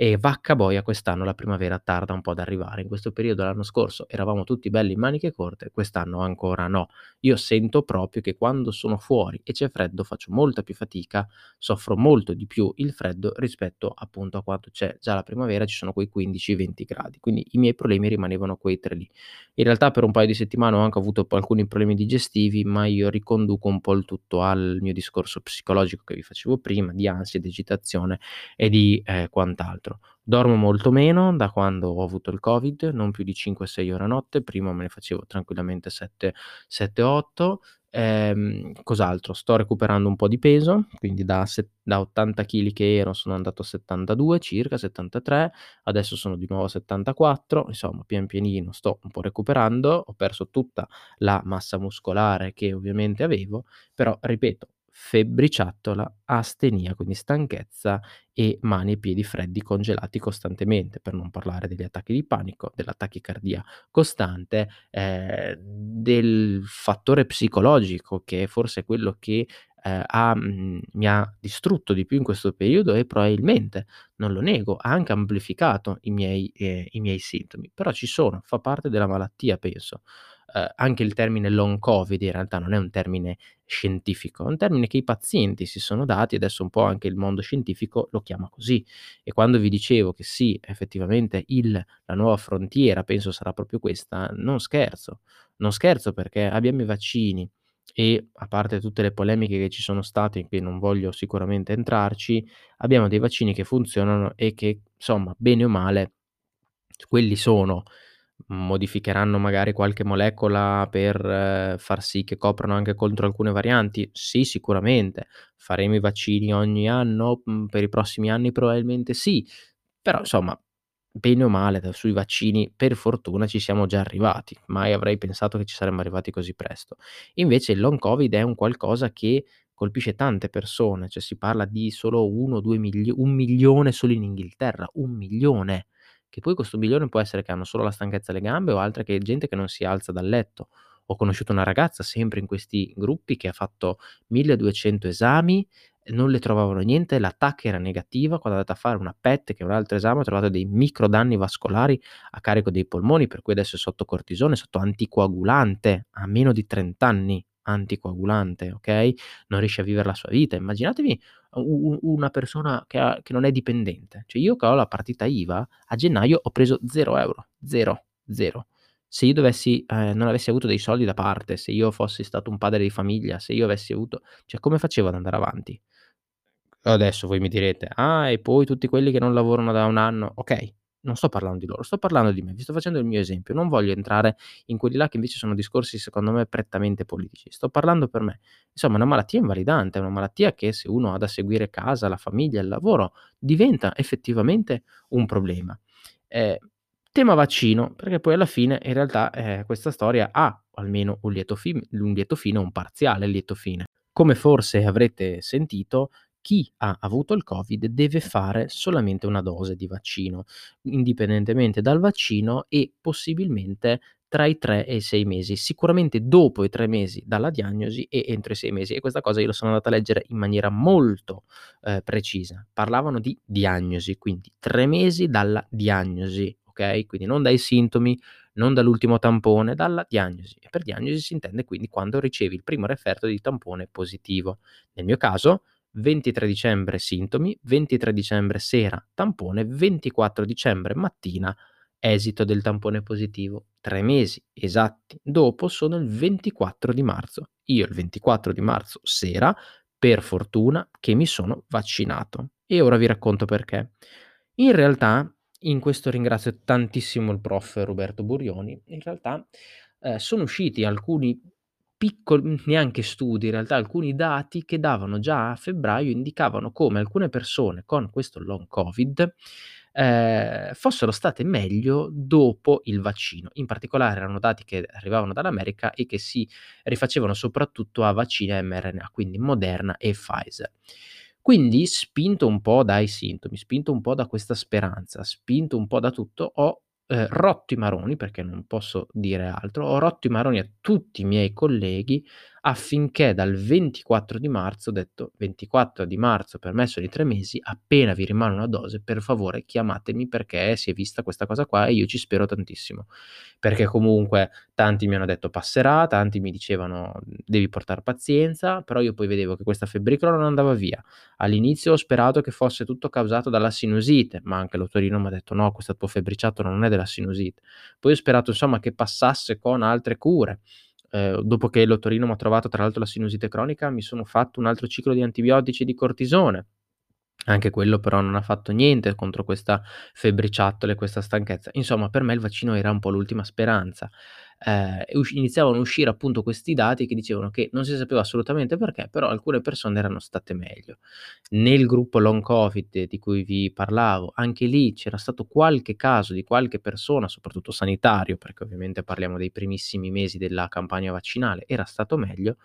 e vacca boia quest'anno la primavera tarda un po' ad arrivare. In questo periodo l'anno scorso eravamo tutti belli in maniche corte, quest'anno ancora no. Io sento proprio che quando sono fuori e c'è freddo faccio molta più fatica, soffro molto di più il freddo rispetto appunto a quando c'è già la primavera, ci sono quei 15, 20 gradi. Quindi i miei problemi rimanevano quei 3 lì. In realtà per un paio di settimane ho anche avuto alcuni problemi digestivi, ma io riconduco un po' il tutto al mio discorso psicologico che vi facevo prima, di ansia, di agitazione e di, ehm, quant'altro. Dormo molto meno da quando ho avuto il Covid, non più di 5, 6 ore a notte, prima me ne facevo tranquillamente 7, 7, 8. Ehm, cos'altro? Sto recuperando un po' di peso, quindi da set da 80 chili che ero sono andato a 72 circa, 73, adesso sono di nuovo a 74, insomma pian pianino sto un po' recuperando, ho perso tutta la massa muscolare che ovviamente avevo, però ripeto, febbriciattola, astenia, quindi stanchezza e mani e piedi freddi congelati costantemente, per non parlare degli attacchi di panico, della tachicardia costante, ehm, del fattore psicologico che forse è quello che, ehm, ha mhmm, mi ha distrutto di più in questo periodo e probabilmente, non lo nego, ha anche amplificato i miei ehm, i miei sintomi. Però ci sono, fa parte della malattia penso. Ehm, anche il termine long covid in realtà non è un termine scientifico, è un termine che i pazienti si sono dati, adesso un po' anche il mondo scientifico lo chiama così. E quando vi dicevo che sì, effettivamente il la nuova frontiera penso sarà proprio questa, non scherzo. Non scherzo perché abbiamo i vaccini e, a parte tutte le polemiche che ci sono state, in cui non voglio sicuramente entrarci, abbiamo dei vaccini che funzionano e che, insomma, bene o male, quelli sono. Modificheranno magari qualche molecola per far sì che coprano anche contro alcune varianti? Sì, sicuramente. Faremo i vaccini ogni anno? Mhmm, per i prossimi anni probabilmente sì. Però insomma, bene o male sui vaccini per fortuna ci siamo già arrivati. Mai avrei pensato che ci saremmo arrivati così presto. Invece il long covid è un qualcosa che colpisce tante persone, cioè si parla di solo 1 o 2 migl 1.000.000 solo in Inghilterra, 1.000.000. Che poi questo 1.000.000 può essere che hanno solo la stanchezza alle gambe o altre che gente che non si alza dal letto. Ho conosciuto una ragazza sempre in questi gruppi che ha fatto 1200 esami non le trovavano niente, la TAC era negativa, quando è andata a fare una PET che è un altro esame, ha trovato dei micro danni vascolari a carico dei polmoni, per cui adesso è sotto cortisone, sotto anticoagulante, a meno di 30 anni, anticoagulante, okay, non riesce a vivere la sua vita. Immaginatevi una persona che ha che non è dipendente. Cioè io che ho la partita IVA, a gennaio ho preso 0 €, 0, 0. Se io dovessi ehm, non avessi avuto dei soldi da parte, se io fossi stato un padre di famiglia, se io avessi avuto cioè come facevo ad andare avanti? Adesso voi mi direte: "Ah, e poi tutti quelli che non lavorano da 1 anno" okay, non sto parlando di loro, sto parlando di me, vi sto facendo il mio esempio, non voglio entrare in quelli là che invece sono discorsi secondo me prettamente politici, sto parlando per me. Insomma, è una malattia invalidante, è una malattia che se uno ha da seguire casa, la famiglia, il lavoro, diventa effettivamente un problema. Eh, tema vaccino, perché poi alla fine in realtà eh, questa storia ha almeno un lieto, fi- un lieto fine, un parziale lieto fine. Come forse avrete sentito, chi ha avuto il Covid deve fare solamente una dose di vaccino, indipendentemente dal vaccino e possibilmente tra i 3 e i 6 mesi, sicuramente dopo i 3 mesi dalla diagnosi e entro i 6 mesi. E questa cosa io lo sono andata a leggere in maniera molto eh, precisa. Parlavano di diagnosi, quindi 3 mesi dalla diagnosi, ok? Quindi non dai sintomi, non dall'ultimo tampone, dalla diagnosi. E per diagnosi si intende quindi quando ricevi il primo referto di tampone positivo. Nel mio caso 23 dicembre sintomi, 23 dicembre sera tampone, 24 dicembre mattina esito del tampone positivo. Tre mesi esatti dopo sono il 24 di marzo. Io il 24 di marzo sera, per fortuna, che mi sono vaccinato. E ora vi racconto perché. In realtà, in questo ringrazio tantissimo il prof Roberto Burioni, in realtà eh, sono usciti alcuni piccoli neanche studi, in realtà alcuni dati che davano già a febbraio indicavano come alcune persone con questo long covid eh, fossero state meglio dopo il vaccino. In particolare erano dati che arrivavano dall'America e che si rifacevano soprattutto a vaccini mRNA, quindi Moderna e Pfizer. Quindi, spinto un po' dai sintomi, spinto un po' da questa speranza, spinto un po' da tutto, ho eh, rotto i maroni, perché non posso dire altro, ho rotto i maroni a tutti i miei colleghi affinché dal 24 di marzo, detto 24 di marzo per me sono i tre mesi, appena vi rimane una dose, per favore chiamatemi perché si è vista questa cosa qua e io ci spero tantissimo. Perché comunque tanti mi hanno detto passerà, tanti mi dicevano devi portare pazienza, però io poi vedevo che questa febbricola non andava via. All'inizio ho sperato che fosse tutto causato dalla sinusite, ma anche l'ottorino mi ha detto no, questo tuo febbriciato non è della sinusite. Poi ho sperato insomma che passasse con altre cure eh, dopo che l'ottorino mi ha trovato tra l'altro la sinusite cronica, mi sono fatto un altro ciclo di antibiotici e di cortisone. Anche quello però non ha fatto niente contro questa febbriciattole, questa stanchezza. Insomma, per me il vaccino era un po' l'ultima speranza. Eh, iniziavano a uscire appunto questi dati che dicevano che non si sapeva assolutamente perché, però alcune persone erano state meglio. Nel gruppo long covid di cui vi parlavo, anche lì c'era stato qualche caso di qualche persona, soprattutto sanitario, perché ovviamente parliamo dei primissimi mesi della campagna vaccinale, era stato meglio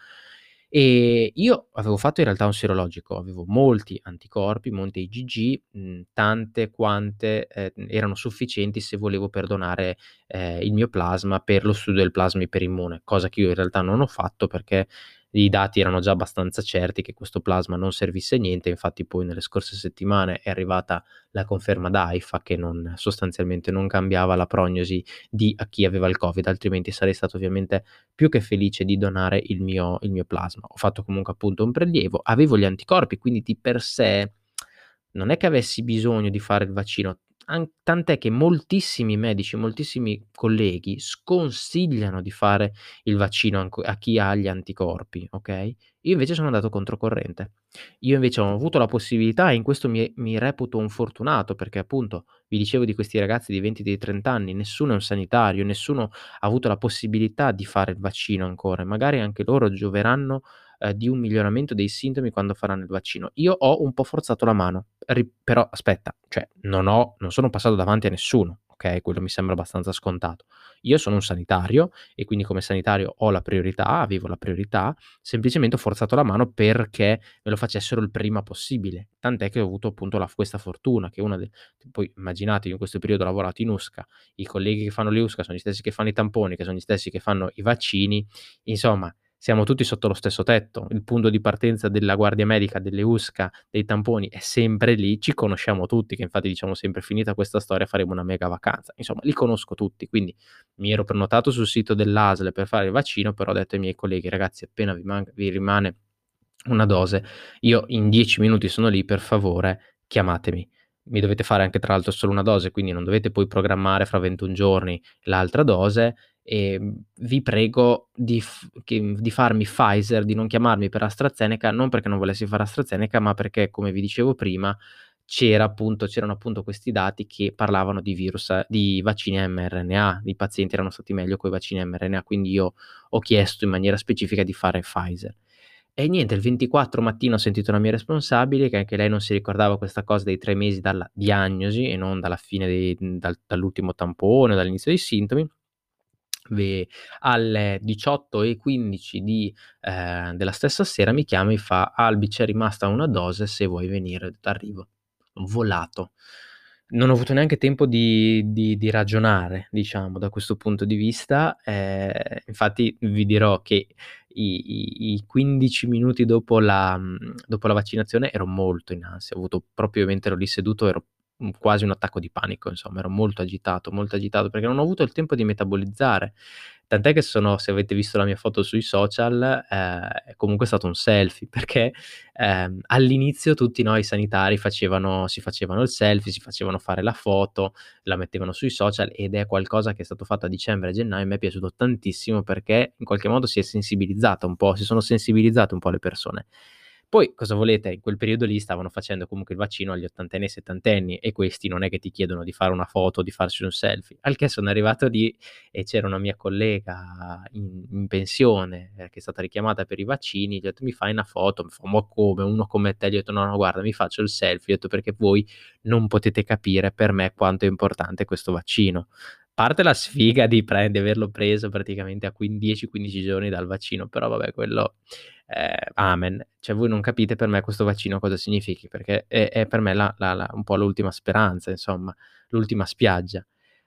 e io avevo fatto in realtà un sierologico, avevo molti anticorpi, molti IgG, mhmm, tante quante, ehm, erano sufficienti se volevo per donare, ehm, il mio plasma per lo studio del plasma iperimmune, cosa che io in realtà non ho fatto perché i dati erano già abbastanza certi che questo plasma non servisse a niente, infatti poi nelle scorse settimane è arrivata la conferma da AIFA che non, sostanzialmente non cambiava la prognosi di a chi aveva il Covid, altrimenti sarei stato ovviamente più che felice di donare il mio, il mio plasma. Ho fatto comunque appunto un prelievo, avevo gli anticorpi, quindi di per sé non è che avessi bisogno di fare il vaccino, An- tant'è che moltissimi medici, moltissimi colleghi sconsigliano di fare il vaccino anco- a chi ha gli anticorpi, ok? Io invece sono andato controcorrente. Io invece ho avuto la possibilità e in questo mi, mi reputo un fortunato perché appunto vi dicevo di questi ragazzi di 20 di 30 anni, nessuno è un sanitario, nessuno ha avuto la possibilità di fare il vaccino ancora, magari anche loro gioveranno eh, di un miglioramento dei sintomi quando faranno il vaccino. Io ho un po' forzato la mano, ri- però aspetta, cioè non, ho, non sono passato davanti a nessuno, ok? Quello mi sembra abbastanza scontato. Io sono un sanitario e quindi come sanitario ho la priorità, avevo la priorità, semplicemente ho forzato la mano perché me lo facessero il prima possibile. Tant'è che ho avuto appunto la, questa fortuna che una delle... Poi immaginatevi in questo periodo ho lavorato in USCA, i colleghi che fanno le USCA sono gli stessi che fanno i tamponi, che sono gli stessi che fanno i vaccini, insomma siamo tutti sotto lo stesso tetto, il punto di partenza della guardia medica, delle USCA, dei tamponi è sempre lì, ci conosciamo tutti, che infatti diciamo sempre finita questa storia faremo una mega vacanza, insomma li conosco tutti, quindi mi ero prenotato sul sito dell'ASL per fare il vaccino, però ho detto ai miei colleghi ragazzi appena vi, man- vi rimane una dose, io in 10 minuti sono lì, per favore chiamatemi. Mi dovete fare anche tra l'altro solo una dose, quindi non dovete poi programmare fra 21 giorni l'altra dose vi prego di, f- di, farmi Pfizer, di non chiamarmi per AstraZeneca, non perché non volessi fare AstraZeneca, ma perché, come vi dicevo prima, c'era appunto c'erano appunto questi dati che parlavano di virus di vaccini mRNA, i pazienti erano stati meglio coi vaccini a mRNA, quindi io ho chiesto in maniera specifica di fare Pfizer. E niente, il 24 mattino ho sentito la mia responsabile che anche lei non si ricordava questa cosa dei 3 mesi dalla diagnosi e non dalla fine dei dal dall'ultimo tampone, dall'inizio dei sintomi. Alle 18:15 di ehm, della stessa sera mi chiama e fa: "Albi, c'è rimasta una dose, se vuoi venire." "Arrivo." Volato. Non ho avuto neanche tempo di di di ragionare, diciamo, da questo punto di vista. Ehm, infatti vi dirò che i i i 15 minuti dopo la mhmm, dopo la vaccinazione ero molto in ansia. Ho avuto proprio mentre ero lì seduto ero quasi un attacco di panico, insomma, ero molto agitato, molto agitato perché non ho avuto il tempo di metabolizzare. Tant'è che sono se avete visto la mia foto sui social, ehm, è comunque stato un selfie, perché, ehm, all'inizio tutti, no, i sanitari facevano si facevano il selfie, si facevano fare la foto, la mettevano sui social ed è qualcosa che è stato fatto a dicembre e gennaio e m'è piaciuto tantissimo perché in qualche modo si è sensibilizzata un po', si sono sensibilizzate un po' le persone. Poi cosa volete, in quel periodo lì stavano facendo comunque il vaccino agli ottantenni e settantenni e questi non è che ti chiedono di fare una foto, di farsi un selfie. Al che sono arrivato lì e c'era una mia collega in in pensione, ehm, che è stata richiamata per i vaccini, gli ho detto: "Mi fai una foto?" Mi fa: "Ma come? Uno come te?" Gli ho detto: "No, no, guarda, mi faccio il selfie." Ho detto: "Perché voi non potete capire per me quanto è importante questo vaccino." Parte la sfiga di pre di averlo preso praticamente a quin 10, 15 giorni dal vaccino, però vabbè quello, ehm, amen. Cioè voi non capite per me questo vaccino cosa significhi, perché è è per me la la la un po' l'ultima speranza, insomma, l'ultima spiaggia.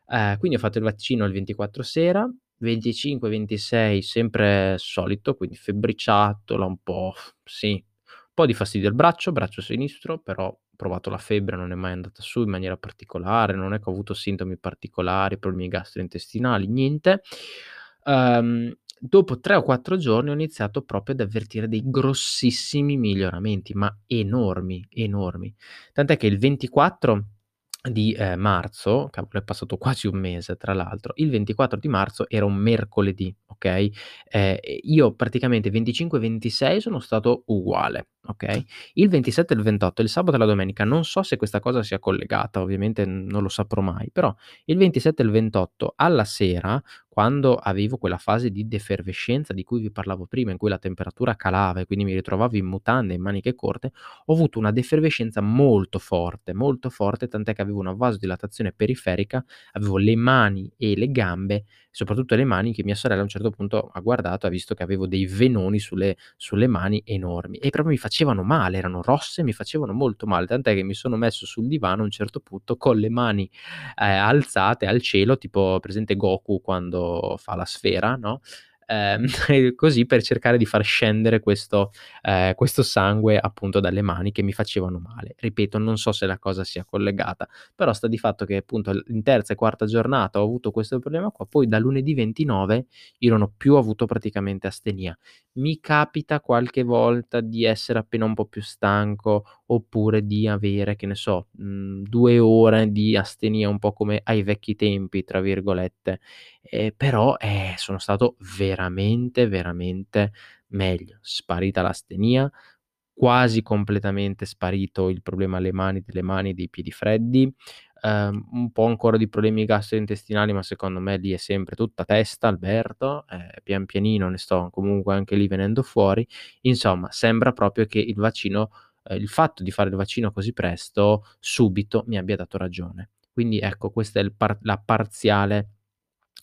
Ehm, quindi ho fatto il vaccino il 24 sera, 25, 26 sempre solito, quindi febbriciattolo, un po' sì, po' di fastidio al braccio, braccio sinistro, però ho provato la febbre, non è mai andata su in maniera particolare, non è che ho avuto sintomi particolari, problemi gastrointestinali, niente. Uhm, dopo 3 o 4 giorni ho iniziato proprio ad avvertire dei grossissimi miglioramenti, ma enormi, enormi. Tant'è che il 24 di, ehm, marzo, cavolo è passato quasi un mese tra l'altro, il 24 di marzo era un mercoledì, okay, ehm, e io praticamente 25 e 26 sono stato uguale, okay, il 27 e il 28, il sabato e la domenica, non so se questa cosa sia collegata, ovviamente non lo saprò mai, però il 27 e il 28 alla sera, quando avevo quella fase di defervescenza di cui vi parlavo prima, in cui la temperatura calava e quindi mi ritrovavo in mutande e maniche corte, ho avuto una defervescenza molto forte, molto forte, tant'è che avevo una vasodilatazione periferica, avevo le mani e le gambe, soprattutto le mani, che mia sorella a un certo punto ha guardato, ha visto che avevo dei venoni sulle sulle mani enormi e proprio mi facevano male, erano rosse, mi facevano molto male, tant'è che mi sono messo sul divano a un certo punto con le mani, ehm, alzate al cielo, tipo presente Goku quando fa la sfera, no, ehm, così per cercare di far scendere questo ehm, questo sangue appunto dalle mani che mi facevano male. Ripeto, non so se la cosa sia collegata, però sta di fatto che appunto in terza e quarta giornata ho avuto questo problema qua, poi da lunedì 29 io non ho più avuto praticamente astenia. Mi capita qualche volta di essere appena un po' più stanco, oppure di avere, che ne so, mhmm, 2 ore di astenia un po' come "ai vecchi tempi" tra virgolette, ehm, però, eh, sono stato veramente, veramente meglio. Sparita l'astenia, quasi completamente sparito il problema alle mani delle mani dei piedi freddi, ehm, un po' ancora di problemi gastrointestinali, ma secondo me lì è sempre tutta testa Alberto, ehm, pian pianino ne sto comunque anche lì venendo fuori. Insomma, sembra proprio che il vaccino ehm, il fatto di fare il vaccino così presto, subito, mi abbia dato ragione. Quindi ecco, questa è par la parziale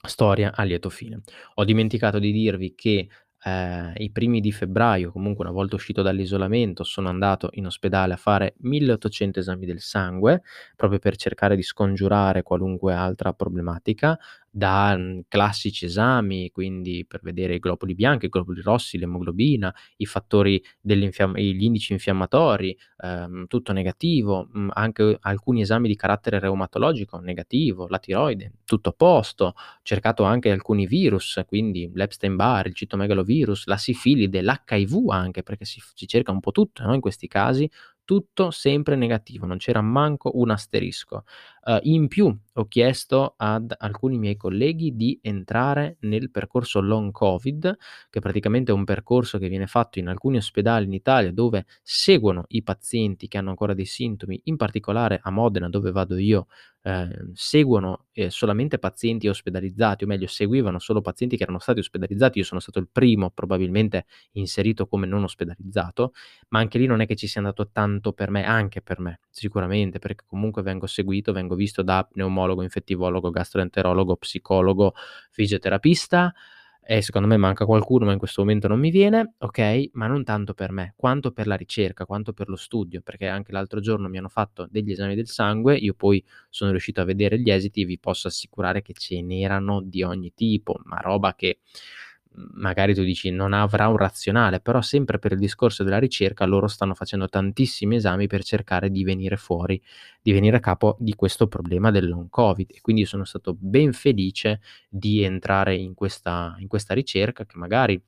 storia a lieto fine. Ho dimenticato di dirvi che, ehm, i primi di febbraio, comunque una volta uscito dall'isolamento, sono andato in ospedale a fare 1800 esami del sangue, proprio per cercare di scongiurare qualunque altra problematica, da, mhmm, classici esami, quindi per vedere i globuli bianchi, i globuli rossi, l'emoglobina, i fattori gli indici infiammatori, ehm, tutto negativo, mhmm, anche alcuni esami di carattere reumatologico, negativo, la tiroide, tutto a posto. Cercato anche alcuni virus, quindi l'Epstein-Barr, il citomegalovirus, la sifilide, l'HIV anche, perché si si cerca un po' tutto, no, in questi casi, tutto sempre negativo, non c'era manco un asterisco. Uh, in più ho chiesto ad alcuni miei colleghi di entrare nel percorso long covid, che praticamente è un percorso che viene fatto in alcuni ospedali in Italia dove seguono i pazienti che hanno ancora dei sintomi, in particolare a Modena dove vado io eh, seguono eh, solamente pazienti ospedalizzati, o meglio, seguivano solo pazienti che erano stati ospedalizzati. Io sono stato il primo, probabilmente inserito come non ospedalizzato, ma anche lì non è che ci sia andato tanto per me, anche per me, sicuramente, perché comunque vengo seguito, vengo visto da pneumologo, infettivologo, gastroenterologo, psicologo, fisioterapista e secondo me manca qualcuno, ma in questo momento non mi viene, ok? Ma non tanto per me, quanto per la ricerca, quanto per lo studio, perché anche l'altro giorno mi hanno fatto degli esami del sangue, io poi sono riuscito a vedere gli esiti e vi posso assicurare che ce n'erano di ogni tipo, ma roba che magari tu dici non avrà un razionale, però sempre per il discorso della ricerca loro stanno facendo tantissimi esami per cercare di venire fuori, di venire a capo di questo problema del long covid. E quindi sono stato ben felice di entrare in questa, in questa ricerca che magari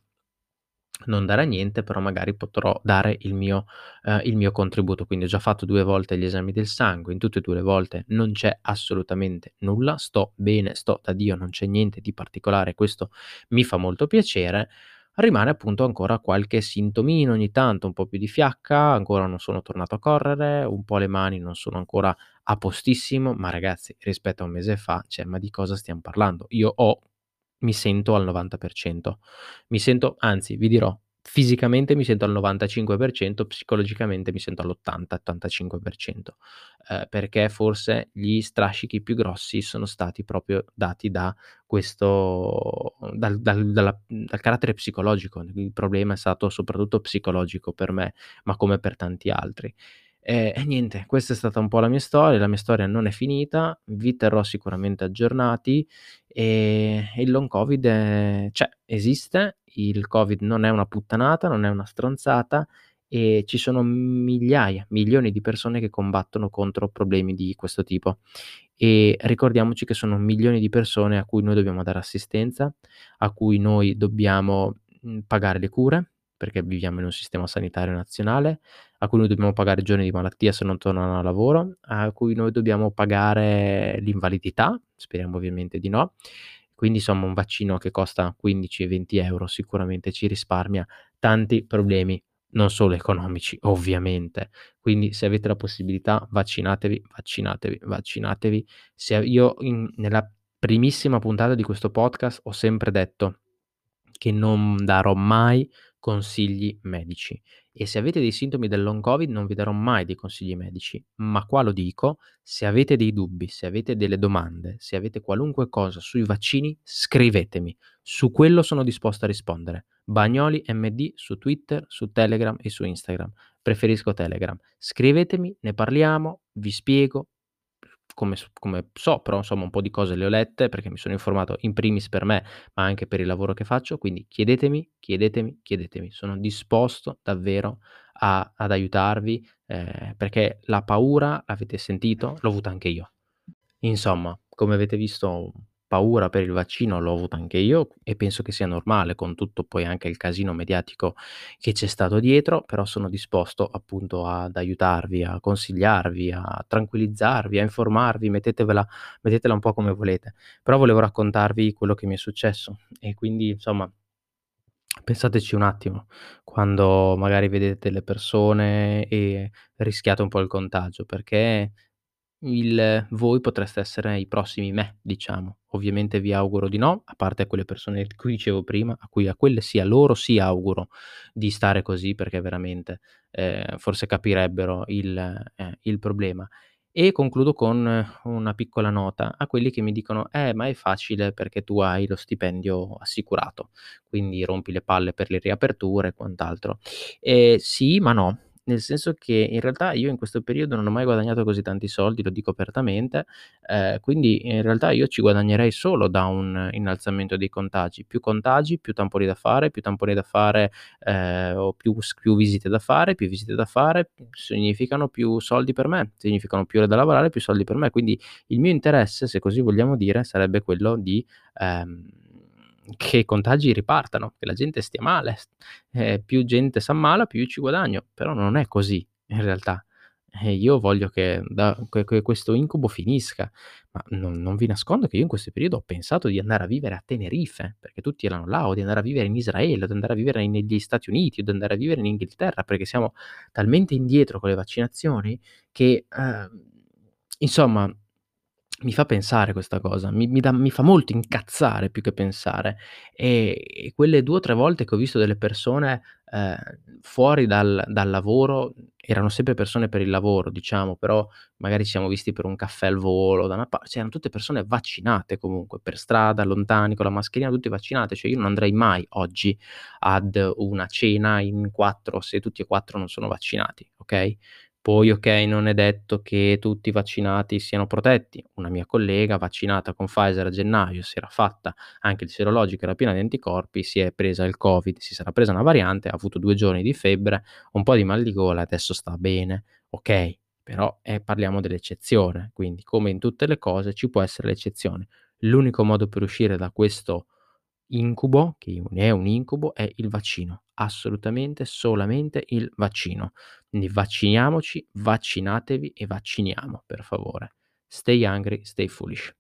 non darà niente, però magari potrò dare il mio, eh, il mio contributo. Quindi ho già fatto due volte gli esami del sangue, in tutte e due le volte non c'è assolutamente nulla, sto bene, sto da Dio, non c'è niente di particolare, questo mi fa molto piacere. Rimane appunto ancora qualche sintomino ogni tanto, un po' più di fiacca, ancora non sono tornato a correre, un po' le mani non sono ancora a postissimo, ma ragazzi, rispetto a un mese fa, cioè, ma di cosa stiamo parlando? Io ho mi sento al 90%. Mi sento anzi, vi dirò, fisicamente mi sento al 95%, psicologicamente mi sento all'80-85%, eh, perché forse gli strascichi più grossi sono stati proprio dati da questo, dal, dal, dalla, dal carattere psicologico. Il problema è stato soprattutto psicologico per me, ma come per tanti altri. E, e niente, questa è stata un po' la mia storia, la mia storia non è finita, vi terrò sicuramente aggiornati e il long covid è, cioè esiste, il covid non è una puttanata, non è una stronzata e ci sono migliaia, milioni di persone che combattono contro problemi di questo tipo. E ricordiamoci che sono milioni di persone a cui noi dobbiamo dare assistenza, a cui noi dobbiamo pagare le cure, perché viviamo in un sistema sanitario nazionale, a cui noi dobbiamo pagare giorni di malattia se non tornano a lavoro, a cui noi dobbiamo pagare l'invalidità, speriamo ovviamente di no. Quindi insomma un vaccino che costa 15-20 euro sicuramente ci risparmia tanti problemi, non solo economici ovviamente. Quindi se avete la possibilità vaccinatevi, vaccinatevi, vaccinatevi. Se io in, nella primissima puntata di questo podcast ho sempre detto che non darò mai consigli medici. E se avete dei sintomi del long covid non vi darò mai dei consigli medici, ma qua lo dico, se avete dei dubbi, se avete delle domande, se avete qualunque cosa sui vaccini, scrivetemi. Su quello sono disposto a rispondere. Bagnoli MD su Twitter, su Telegram e su Instagram. Preferisco Telegram. Scrivetemi, ne parliamo, vi spiego, come, come, so, però insomma un po' di cose le ho lette perché mi sono informato in primis per me, ma anche per il lavoro che faccio, quindi chiedetemi, chiedetemi, chiedetemi, sono disposto davvero a, ad aiutarvi eh, perché la paura, l'avete sentito, l'ho avuta anche io. Insomma, come avete visto paura per il vaccino l'ho avuta anche io e penso che sia normale con tutto poi anche il casino mediatico che c'è stato dietro, però sono disposto appunto ad aiutarvi, a consigliarvi, a tranquillizzarvi, a informarvi, mettetevela, mettetela un po' come volete. Però volevo raccontarvi quello che mi è successo e quindi insomma pensateci un attimo quando magari vedete le persone e rischiate un po' il contagio perché il voi potreste essere i prossimi me, diciamo. Ovviamente vi auguro di no, a parte a quelle persone di cui dicevo prima, a cui a quelle sì, a loro sì auguro di stare così perché veramente, ehm, forse capirebbero il ehm, il problema. E concludo con una piccola nota a quelli che mi dicono: "Eh, ma è facile perché tu hai lo stipendio assicurato, quindi rompi le palle per le riaperture e quant'altro." Ehm, sì, ma no. Nel senso che in realtà io in questo periodo non ho mai guadagnato così tanti soldi, lo dico apertamente, ehm, quindi in realtà io ci guadagnerei solo da un innalzamento dei contagi. Più contagi, più tamponi da fare, più tamponi da fare, ehm, o più più visite da fare, più visite da fare significano più soldi per me, significano più ore da lavorare, più soldi per me. Quindi il mio interesse, se così vogliamo dire, sarebbe quello di, ehm che i contagi ripartano, che la gente stia male. Eh, più gente s'ammala, più io ci guadagno, però non è così in realtà. E io voglio che da che questo incubo finisca, ma non non vi nascondo che io in questo periodo ho pensato di andare a vivere a Tenerife, perché tutti erano là, o di andare a vivere in Israele, o di andare a vivere negli Stati Uniti, o di andare a vivere in Inghilterra, perché siamo talmente indietro con le vaccinazioni che, ehm, insomma mi fa pensare questa cosa, mi mi dà mi fa molto incazzare più che pensare. E e quelle 2 o 3 volte che ho visto delle persone, ehm, fuori dal dal lavoro, erano sempre persone per il lavoro diciamo, però magari ci siamo visti per un caffè al volo da una pa cioè eran tutte persone vaccinate comunque, per strada, lontani, con la mascherina, tutti vaccinate, cioè io non andrei mai oggi ad una cena in 4 se tutti e 4 non sono vaccinati, okay? Poi okay, non è detto che tutti i vaccinati siano protetti. Una mia collega vaccinata con Pfizer a gennaio, si era fatta anche il serologico, era piena di anticorpi, si è presa il Covid, si sarà presa una variante, ha avuto 2 giorni di febbre, un po' di mal di gola, adesso sta bene, okay, però, eh, parliamo dell'eccezione, quindi come in tutte le cose ci può essere l'eccezione. L'unico modo per uscire da questo incubo, che è un incubo, è il vaccino. Assolutamente, solamente il vaccino. Quindi vacciniamoci, vaccinatevi e vacciniamo, per favore. Stay hungry, stay foolish.